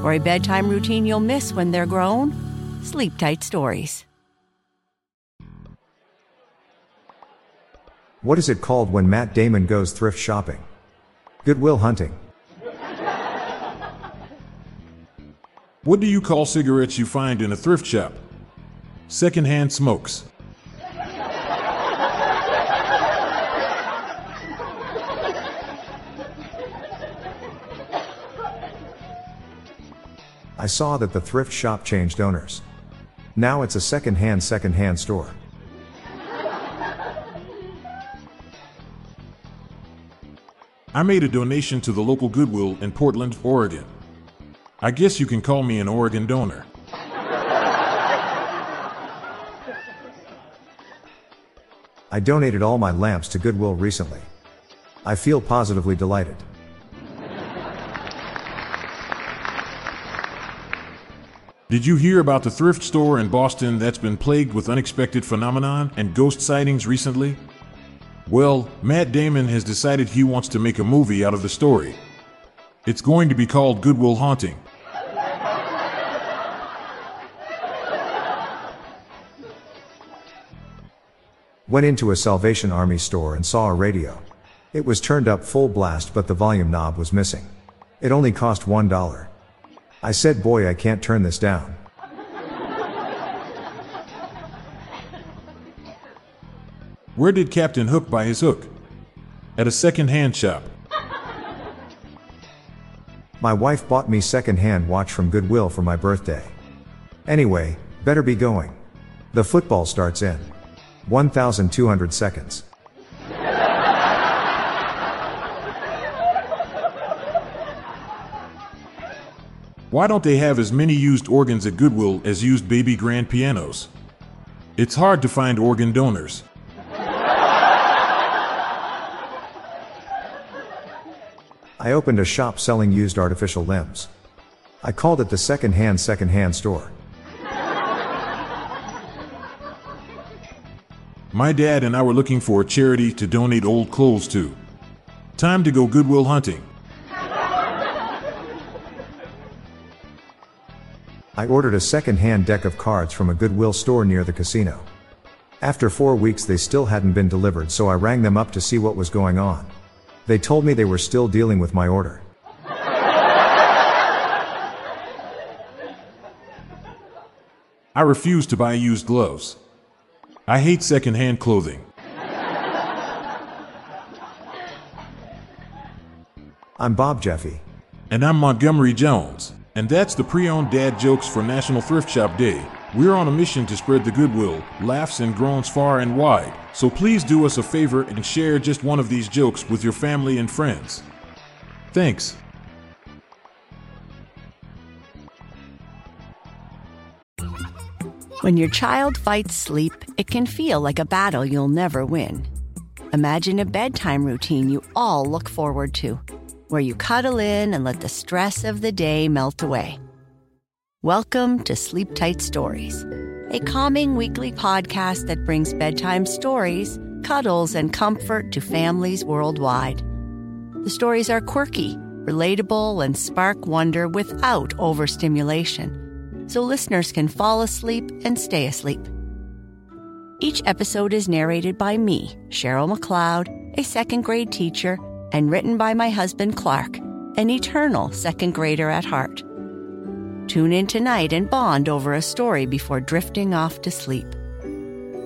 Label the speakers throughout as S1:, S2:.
S1: For a bedtime routine you'll miss when they're grown, Sleep Tight Stories.
S2: What is it called when Matt Damon goes thrift shopping? Goodwill hunting.
S3: What do you call cigarettes you find in a thrift shop? Secondhand smokes.
S2: I saw that the thrift shop changed owners. Now it's a second-hand second-hand store.
S3: I made a donation to the local Goodwill in Portland, Oregon. I guess you can call me an Oregon donor.
S2: I donated all my lamps to Goodwill recently. I feel positively delighted.
S3: Did you hear about the thrift store in Boston that's been plagued with unexpected phenomenon and ghost sightings recently? Well, Matt Damon has decided he wants to make a movie out of the story. It's going to be called Goodwill Haunting.
S2: Went into a Salvation Army store and saw a radio. It was turned up full blast but the volume knob was missing. It only cost $1. I said boy I can't turn this down.
S3: Where did Captain Hook buy his hook? At a second-hand shop.
S2: My wife bought me second-hand watch from Goodwill for my birthday. Anyway, better be going. The football starts in 1200 seconds.
S3: Why don't they have as many used organs at Goodwill as used baby grand pianos? It's hard to find organ donors.
S2: I opened a shop selling used artificial limbs. I called it the second hand second hand store.
S3: My dad and I were looking for a charity to donate old clothes to. Time to go Goodwill hunting.
S2: I ordered a second hand deck of cards from a Goodwill store near the casino. After four weeks, they still hadn't been delivered, so I rang them up to see what was going on. They told me they were still dealing with my order.
S3: I refuse to buy used gloves. I hate second-hand clothing.
S2: I'm Bob Jeffy.
S3: And I'm Montgomery Jones. And that's the pre-owned dad jokes for National Thrift Shop Day. We're on a mission to spread the goodwill, laughs and groans far and wide. So please do us a favor and share just one of these jokes with your family and friends. Thanks.
S1: When your child fights sleep, it can feel like a battle you'll never win. Imagine a bedtime routine you all look forward to, where you cuddle in and let the stress of the day melt away. Welcome to Sleep Tight Stories, a calming weekly podcast that brings bedtime stories, cuddles, and comfort to families worldwide. The stories are quirky, relatable, and spark wonder without overstimulation so listeners can fall asleep and stay asleep. Each episode is narrated by me, Cheryl McLeod, a second grade teacher, and written by my husband Clark, an eternal second grader at heart. Tune in tonight and bond over a story before drifting off to sleep.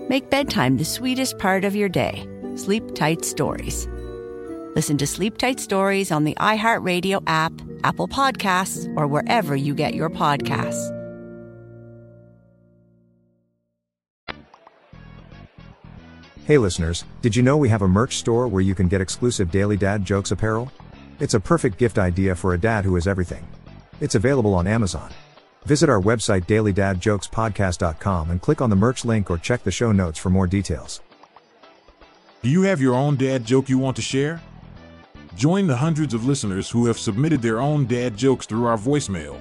S1: Make bedtime the sweetest part of your day. Sleep Tight Stories. Listen to Sleep Tight Stories on the iHeartRadio app, Apple Podcasts, or wherever you get your podcasts.
S2: Hey listeners, did you know we have a merch store where you can get exclusive daily dad jokes apparel? It's a perfect gift idea for a dad who is everything. It's available on Amazon. Visit our website dailydadjokespodcast.com and click on the merch link or check the show notes for more details.
S3: Do you have your own dad joke you want to share? Join the hundreds of listeners who have submitted their own dad jokes through our voicemail.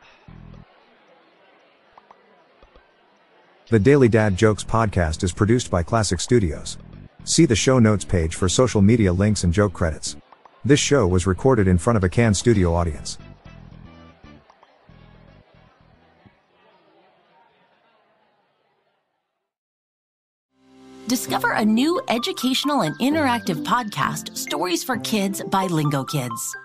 S2: The Daily Dad Jokes podcast is produced by Classic Studios. See the show notes page for social media links and joke credits. This show was recorded in front of a Can studio audience.
S4: Discover a new educational and interactive podcast, Stories for Kids by Lingo Kids.